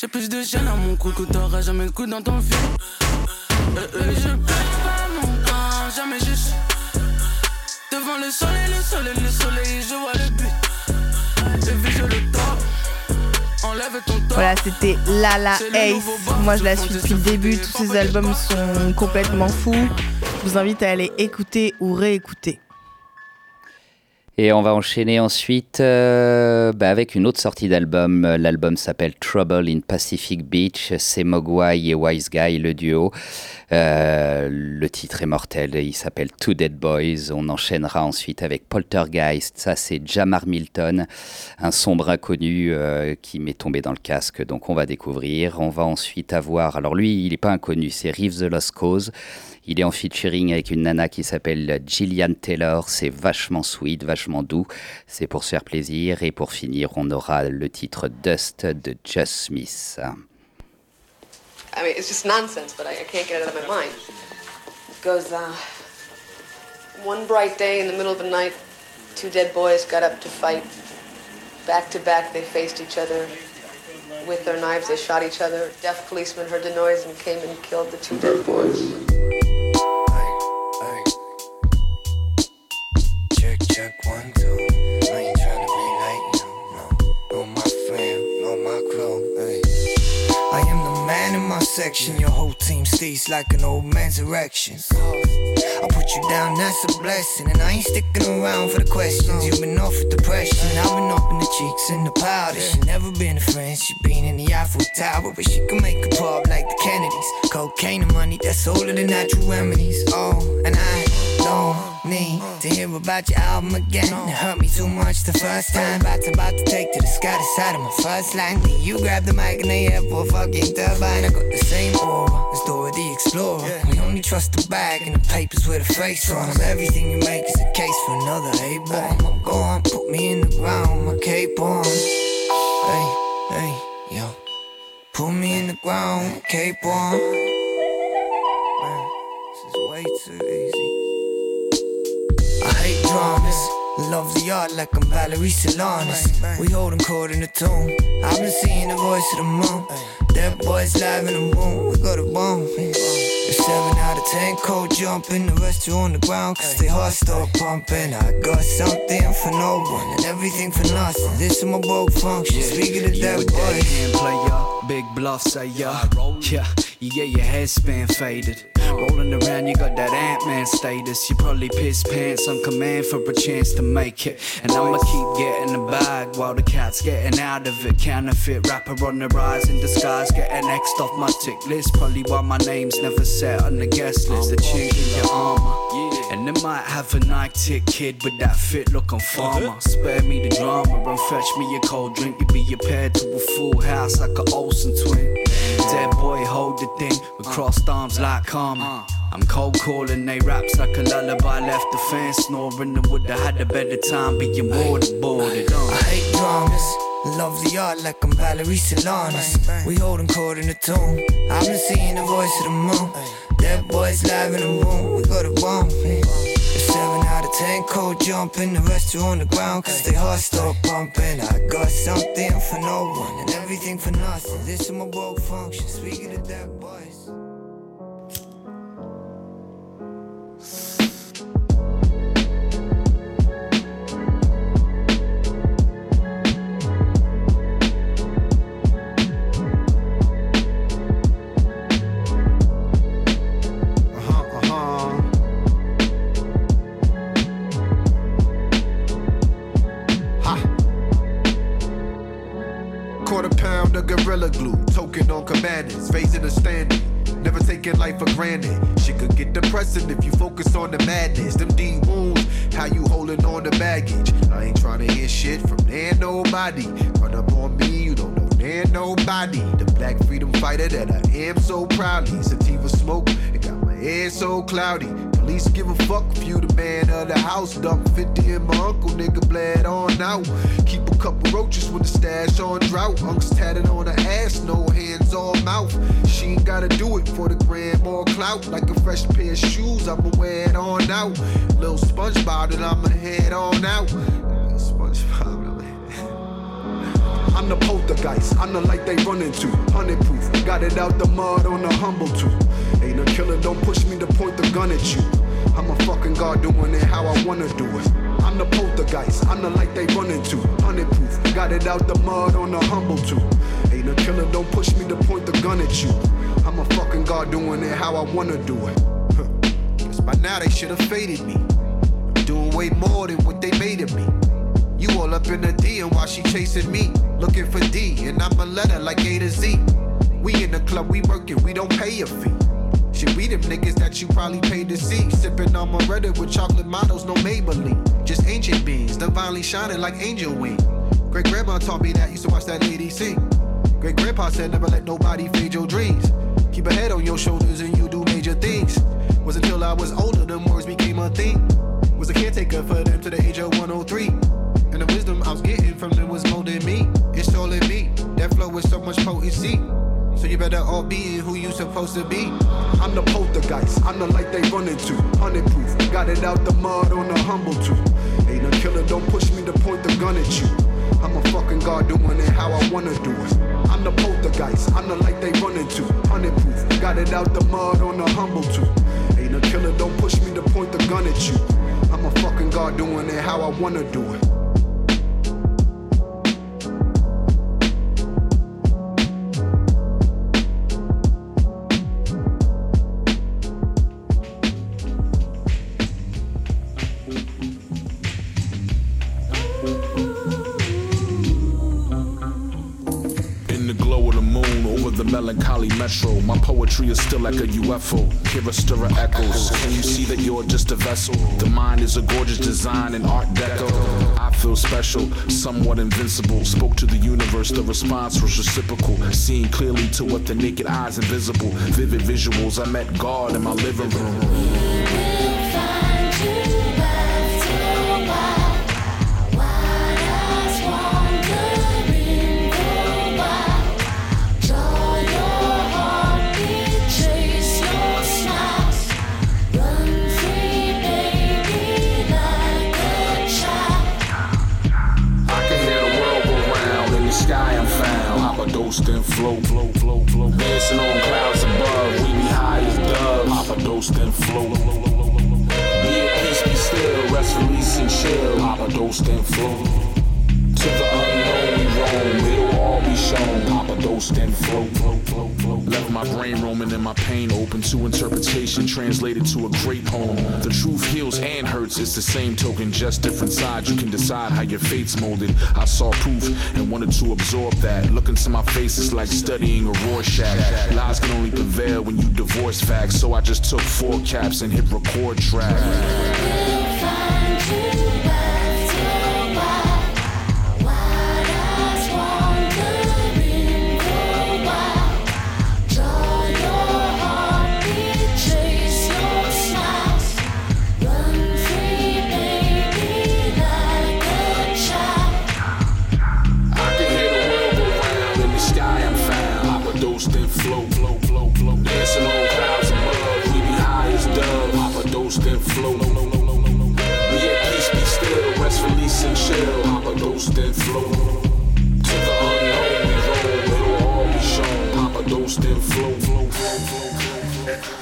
J'ai plus de chaînes à mon cou que t'auras jamais le coup dans ton film. Euh, euh, je perds pas mon temps, jamais suis Devant le soleil, le soleil, le soleil, je vois le but. Et vu je le top. Voilà, c'était Lala Ace. Moi, je la suis depuis le début. Tous ces albums sont complètement fous. Je vous invite à aller écouter ou réécouter. Et on va enchaîner ensuite euh, bah, avec une autre sortie d'album. L'album s'appelle Trouble in Pacific Beach. C'est Mogwai et Wise Guy, le duo. Euh, le titre est mortel. Il s'appelle Two Dead Boys. On enchaînera ensuite avec Poltergeist. Ça, c'est Jamar Milton, un sombre inconnu euh, qui m'est tombé dans le casque. Donc, on va découvrir. On va ensuite avoir. Alors, lui, il n'est pas inconnu. C'est Reeves the Lost Cause. Il est en featuring avec une nana qui s'appelle Gillian Taylor. C'est vachement sweet, vachement doux. C'est pour se faire plaisir. Et pour finir, on aura le titre Dust de Just Smith. I mean, it's just nonsense, but I, I can't get it out of my mind. It goes, uh, one bright day in the middle of the night, two dead boys got up to fight. Back to back, they faced each other. With their knives, they shot each other. Deaf policeman heard the noise and came and killed the two dead boys. My section. Your whole team stays like an old man's erection. I put you down, that's a blessing. And I ain't sticking around for the questions. You've been off with depression. I've been up in the cheeks and the powder. She never been a friend. She been in the Eiffel Tower. But she can make a pop like the Kennedys. Cocaine and money, that's all of the natural remedies. Oh, and I don't need to hear about your album again. It hurt me too much the first time. About to, about to take to the sky the side of my first line. Then you grab the mic in the airport, fucking turbine. I got the same aura as Dora the Explorer. We only trust the bag and the papers with a face on them. Everything you make is a case for another A-bomb. I'm gone, put me in the ground, my cape on. Hey, hey, yo. Put me in the ground, my cape on. Man, this is way too easy. I hate dramas. Love the art like I'm Valerie Solanas. We holding court in the tomb. I've been seeing the voice of the moon. Dead boys live in the room. We got a bomb. A seven out of ten cold jumping. The rest are on the ground cause they heart start pumping. I got something for no one and everything for nothing. This is my broke function. Speaking of You dead a dead hand player, big bluff say ya. Yeah, you get your headband faded. Rolling around, you got that Ant-Man status. You probably piss pants on command for a chance to make it. And I'ma keep getting the bag while the cat's getting out of it. Counterfeit rapper on the rise in disguise, getting next off my tick list. Probably why my name's never set on the guest list. The chink in your armor. And they might have a Nike tick kid with that fit look on farmer. Spare me the drama and fetch me a cold drink. You be your paired to a full house like a Olsen twin. Dead boy, hold the thing with crossed arms like karma. I'm cold calling, they raps like a lullaby. Left the fans snoring and would've had a better time being waterboarded. I hate dramas. Love the art like I'm Valerie Solanas. We holding court in the tomb. I've been seeing the voice of the moon. Dead boys live in the room. We got a bomb. Seven out of ten cold jumping. The rest are on the ground cause they heart start pumping. I got something for no one and everything for nothing. This is my broke function. Speaking of that boys. So proudly. Sativa smoke, it got my head so cloudy. Police give a fuck if you the man of the house. Dump 50 in my uncle, nigga, bled on out. Keep a couple roaches with the stash on drought. Unc's tatted on her ass, no hands or mouth. She ain't gotta do it for the gram or clout. Like a fresh pair of shoes, I'ma wear it on out. Little SpongeBob, and I'ma head on out. SpongeBob, I'm the poltergeist, I'm the light they run into. Hundred proof, got it out the mud on the humble too. Ain't a killer, don't push me to point the gun at you. I'm a fucking god doing it how I wanna do it. I'm the poltergeist, I'm the light they run into. Hundred proof, got it out the mud on the humble too. Ain't a killer, don't push me to point the gun at you. I'm a fucking god doing it how I wanna do it. Huh. Guess by now they should've faded me. Doing way more than what they made of me. You all up in the D and while she chasing me, looking for D, and I'm a letter like A to Z. We in the club, we working, we don't pay a fee. Shit, we them niggas that you probably paid to see. Sipping on Reddit with chocolate models, no Maybelline. Just ancient beings, divinely shining like angel wing. Great grandma taught me that, used to watch that lady sing. Great grandpa said, never let nobody fade your dreams. Keep a head on your shoulders and you do major things. Was until I was older, them words became a thing. Was a caretaker for them to the age of 103. And the wisdom I was getting from them was more than me. It's all in me. That flow with so much potency. So you better all be who you supposed to be. I'm the poltergeist. I'm the light they run into. Hundred proof. Got it out the mud on the humble too. Ain't a killer, don't push me to point the gun at you. I'm a fucking god doing it how I wanna do it. I'm the poltergeist. I'm the light they run into. Hundred proof. Got it out the mud on the humble too. Ain't a killer, don't push me to point the gun at you. I'm a fucking god doing it how I wanna do it. Metro, my poetry is still like a UFO. Hear a stir of echoes. Can you see that you're just a vessel? The mind is a gorgeous design in Art Deco. I feel special, somewhat invincible. Spoke to the universe, the response was reciprocal. Seeing clearly to what the naked eye's invisible. Vivid visuals, I met God in my living room. Dosed and float, float, float, float. Dancing on clouds above. We be high as doves. Papa dosed and float. Be at peace, be still. Rest, release, and chill. Papa dosed and float. To the unknown we roam. It'll all be shown. Papa dosed and float, float, My brain roaming and my pain open to interpretation. Translated to a great poem. The truth heals and hurts. It's the same token, just different sides. You can decide how your fate's molded. I saw proof and wanted to absorb that. Look into my face, it's like studying a Rorschach. Lies can only prevail when you divorce facts. So I just took four caps and hit record track. Float. Tu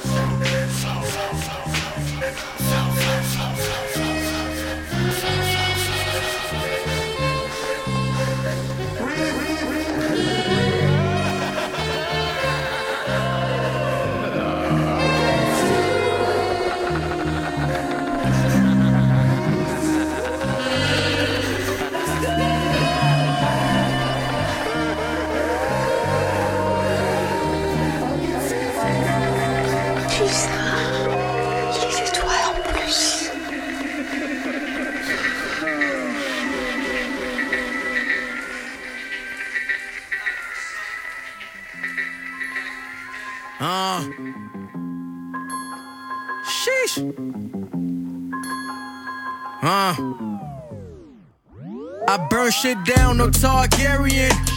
no Targaryen.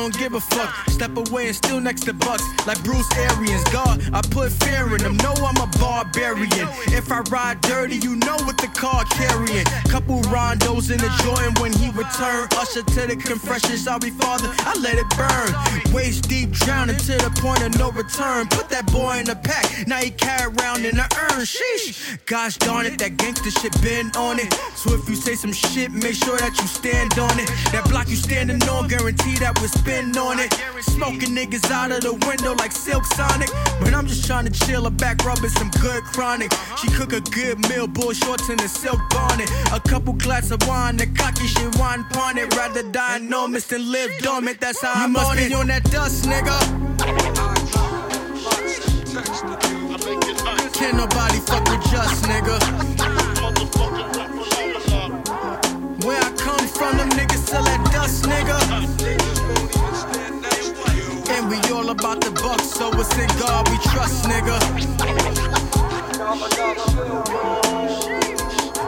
Don't give a fuck. Step away and still next to Bucks like Bruce Arians. God, I put fear in them. Know I'm a barbarian. If I ride dirty, you know what the car carrying. Couple rondos in the Jordan when he returned. Usher to the confession. Sorry, father, I let it burn. Waist deep, drowning to the point of no return. Put that boy in the pack. Now he carry around in the urn. Sheesh. Gosh darn it, that gangster shit been on it. So if you say some shit, make sure that you stand on it. That block you standing on, guarantee that we'll spin on it. Smoking niggas out of the window like Silk Sonic. But I'm just trying to chill her back, rubbing some good chronic. She cook a good meal, bull shorts and a silk bonnet. A couple glass of wine, the cocky shit wine pawn it. Rather die enormous than live dormant. That's how You I'm must on be it. on that dust, nigga. Can't nobody fuck with just, nigga. Where I come from, them niggas sell that dust, nigga. And we all about the bucks, so it's in God we trust, nigga.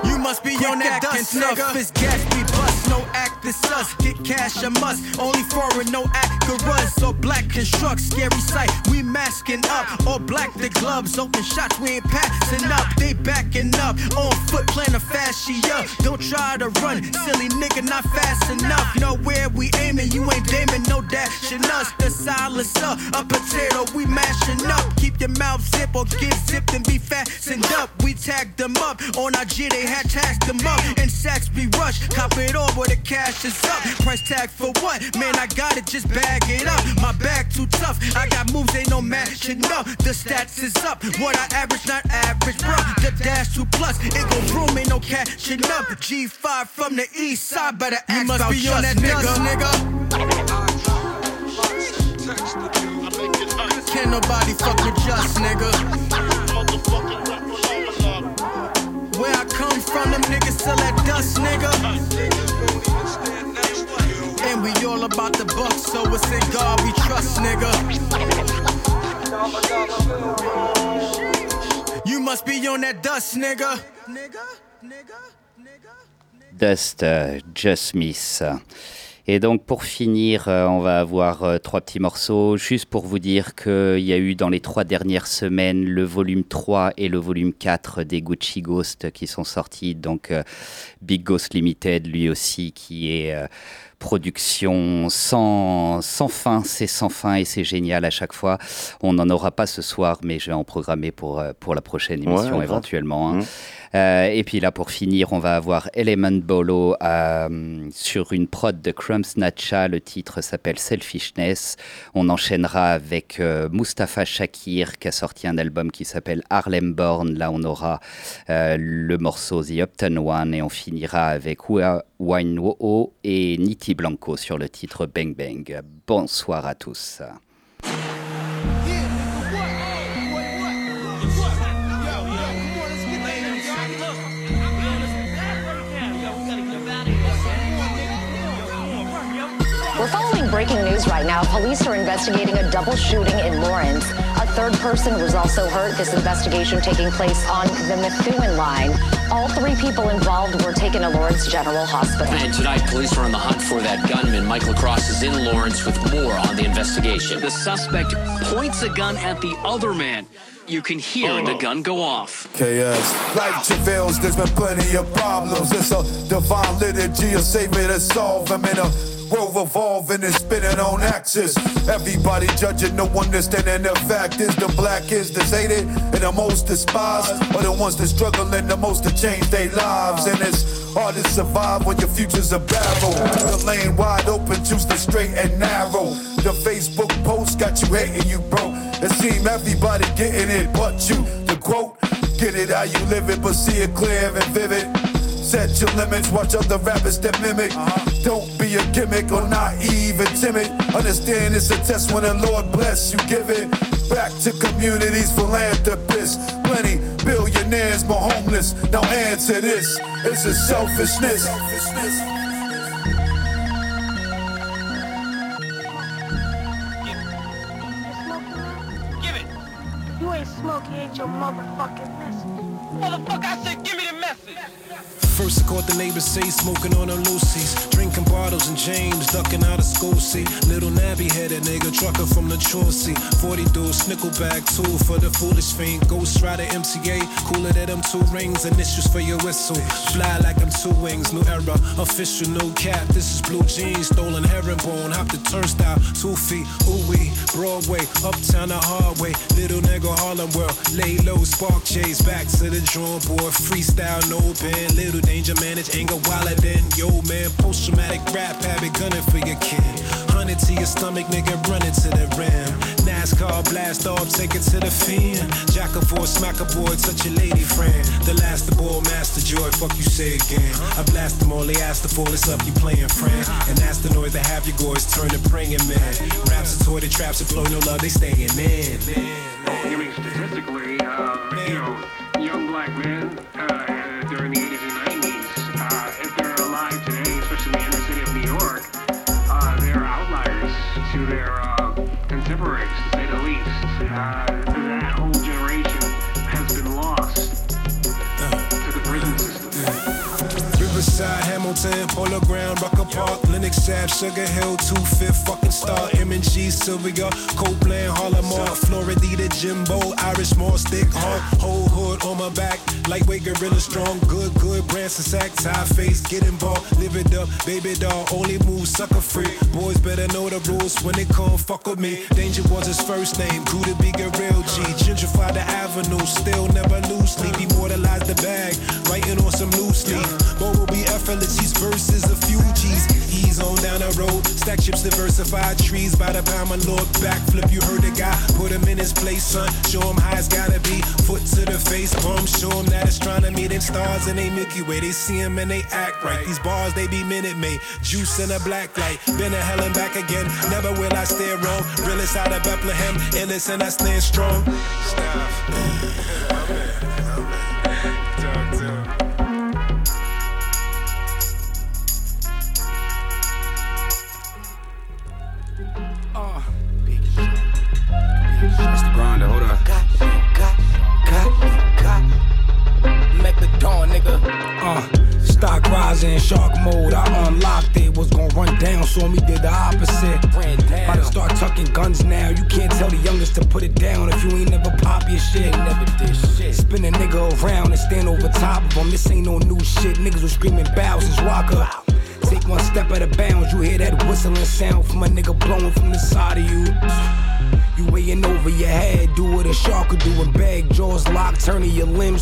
You must be on that dust, nigga. It's gas, we bust, no act, it's us. Get cash, a must. Only foreign, no act, garage. So black construct, scary sight. We masking up. All black, the gloves, open shots, we ain't passing up. They backing up. On foot, playing a fascia. Don't try to run, silly nigga, not fast enough. Know where we aiming, you ain't daming, no dashing us. The silence up, a potato, we mashing up. Keep your mouth zip or get zipped and be fastened up. We tagged them up on our G, they had tagged them up. And sacks be rushed, cop it all where the cash is up. Price tag for what? Man, I got it, just bag it up. My bag too tough, I got moves, ain't no matching up. The stats is up, what I average, not average, bro. The dash two plus, it go room, ain't no catching up. G5 from the east side, better ask You must about be on that nigga. dust, Can't nobody fuck with just, nigga. Where I come from, them niggas sell that dust, nigga. And we all about the bucks, so it's in God we trust, nigga. You must be on that dust, nigga. Nigga, nigga, nigga. Dust, euh, Just Smith. Et donc pour finir, euh, on va avoir euh, trois petits morceaux, juste pour vous dire qu'il y a eu dans les trois dernières semaines le volume 3 et le volume 4 des Gucci Ghost qui sont sortis. Donc euh, Big Ghost Limited, lui aussi, qui est production sans, sans fin, c'est sans fin et c'est génial à chaque fois. On n'en aura pas ce soir, mais je vais en programmer pour, pour la prochaine émission éventuellement. hein. Euh, et puis là, pour finir, on va avoir Element Bolo euh, sur une prod de Crumb Snatcha. Le titre s'appelle Selfishness. On enchaînera avec euh, Mustapha Shakir qui a sorti un album qui s'appelle Harlem Born. Là, on aura euh, le morceau The Upton One et on finira avec Wine Wo et Niti Blanco sur le titre Bang Bang. Bonsoir à tous. Breaking news right now. Police are investigating a double shooting in Lawrence. A third person was also hurt. This investigation taking place on the Methuen line. All three people involved were taken to Lawrence General Hospital. And tonight, police are on the hunt for that gunman. Mike Lacrosse is in Lawrence with more on the investigation. The suspect points a gun at the other man. You can hear the oh. gun go off. KS. Life travails, there's been plenty of problems. It's a divine liturgy, a savior to solve them in a world revolving and spinning on axis. Everybody judging, no understanding the fact is the black is the hated and the most despised are the ones that struggling the most to change their lives. And it's hard to survive when your future's a battle. The lane wide open, choose the straight and narrow. The Facebook post got you hating you, bro. It seem everybody getting it but you. The quote, get it how you live it, but see it clear and vivid. Set your limits, watch other rappers that mimic. Don't be a gimmick or naive and timid. Understand it's a test when the Lord bless you, give it back to communities, philanthropists. Plenty billionaires, more homeless. Now answer this, it's a selfishness. Give. Give it. You ain't your motherfucking business. First, I caught the neighbors say smoking on them Lucy's. Drinking bottles and James, ducking out of school seat. Little nabby headed nigga, trucker from the Chauncey. 40 dudes, nickel bag, two for the foolish fiend. Ghost Rider MCA, cooler than them two rings. Initials for your whistle. Fly like I'm two wings, new era. Official, no cap. This is blue jeans, stolen herringbone. Hop the turnstile, two feet. Ooh wee, Broadway, uptown the hard way. Little nigga Harlem World, lay low, spark chase. Back to the drawing board, freestyle, no pen. Little danger, manage anger wilder than yo man. Post traumatic rap habit, gunning for your kid. Hundred to your stomach, nigga, run it to the rim. NASCAR blast off, take it to the fin. Jack a boy, smack a boy, touch your lady friend. The last the ball, master joy, fuck you say again. I blast them all, they ask to fall, it's up, you playing friend. And that's the noise that have your boys turn to praying man. Raps are toy, the traps employ no love, they staying in. I statistically, uh, you know, Hamilton, Polo Ground, Rucker Park, Lenox Ave, Sugar Hill, 25th, fucking star, M&G, Sylvia, Copeland, Harlem, Mall, Florida, Jimbo, Irish Mall, Stick, Hawk, whole hood on my back, lightweight, gorilla strong, good, good, Branson sack, tie face, get involved, live it up, baby doll, only move, sucker free, boys better know the rules when they come fuck with me, Danger was his first name, grew to be a real G, gentrify the avenue, still never lose stack chips, diversified trees by the pound, my lord. Backflip, you heard the guy, put him in his place, son. Show him how it's gotta be. Foot to the face, bum, show him that astronomy. Them stars in they Milky Way, they see him and they act right. These bars, they be minute made. Juice in a black light, been a hell and back again. Never will I stay wrong. Realest out of Bethlehem, illest and I stand strong. That's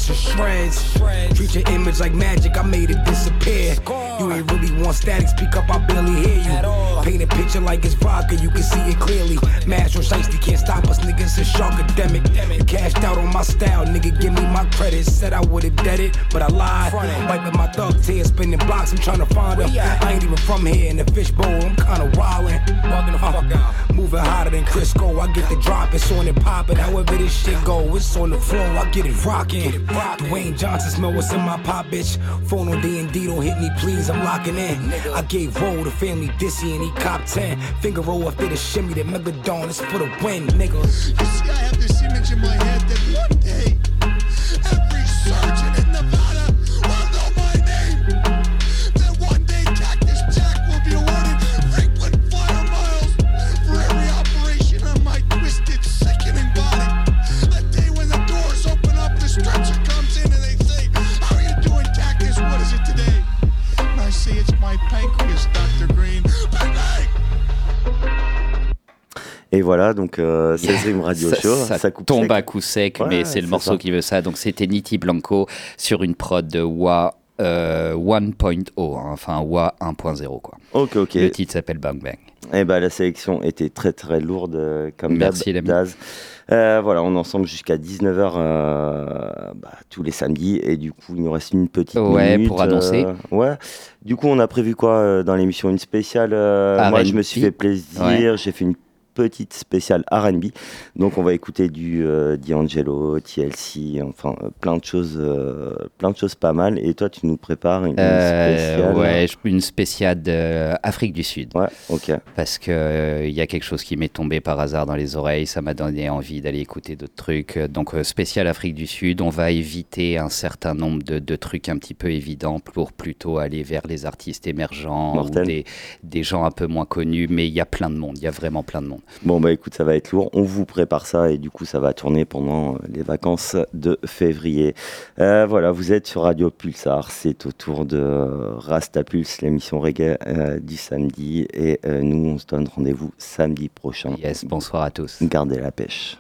to shreds. Treat your image like magic, I made it disappear. You ain't really want static, speak up, I barely hear you. Paint a picture like it's vodka, you can see it clearly. Master Shiesty can't stop us, niggas it's a shark epidemic. You cashed out on my style, nigga, give me my credit. Said I would've dead it, but I lied. Wiping my thug tears, spinning blocks, I'm trying to find her. I ain't even from here in the fishbowl, I'm kinda wildin'. Bugging the fuck uh, out. Moving hotter than Crisco, I get the drop, it's on and poppin'. However this shit go, it's on the floor, I get it rockin'. Dwayne Johnson smell what's in my pop, bitch. Phone on D&D, don't hit me, please, I'm locking in. I gave roll to family Dissy and he cop 10. Finger roll after the shimmy, that Megadon is for the win, nigga. You see, I have this image in my head that one day, every surgeon Et voilà, donc euh, *laughs* 16e Radio ça, Show. ça coupe tombe sec. à coup sec, Ouais, mais c'est le morceau ça. qui veut ça. Donc c'était Niti Blanco sur une prod de Wa euh, 1.0, hein, enfin Wa 1.0 quoi. Ok, ok. Le titre s'appelle Bang Bang. Eh ben, la sélection était très très lourde euh, comme Merci. Daz. Euh, voilà, on est ensemble jusqu'à 19h bah, tous les samedis et du coup il nous reste une petite Ouais, minute. pour annoncer. euh, ouais. Du coup on a prévu quoi euh, dans l'émission? Une spéciale euh, Moi je me suis fait plaisir, Ouais. j'ai fait une petite spéciale RB. Donc on va écouter du euh, D'Angelo, TLC, enfin euh, plein de choses, euh, plein de choses pas mal. Et toi, tu nous prépares une, Euh, spéciale. ouais, une spéciale Afrique du Sud. Ouais, ok. Parce que il y a quelque chose qui m'est tombé par hasard dans les oreilles, ça m'a donné envie d'aller écouter d'autres trucs. Donc euh, spécial Afrique du Sud, on va éviter un certain nombre de, de trucs un petit peu évidents pour plutôt aller vers les artistes émergents Mortel. ou des, des gens un peu moins connus. Mais il y a plein de monde, il y a vraiment plein de monde. Bon bah écoute, ça va être lourd. On vous prépare ça et du coup ça va tourner pendant euh, les vacances de février. Euh, voilà, vous êtes sur Radio Pulsar. C'est au tour de euh, Rasta Pulse, l'émission reggae euh, du samedi. Et euh, nous, on se donne rendez-vous samedi prochain. Yes, bonsoir à tous. Gardez la pêche.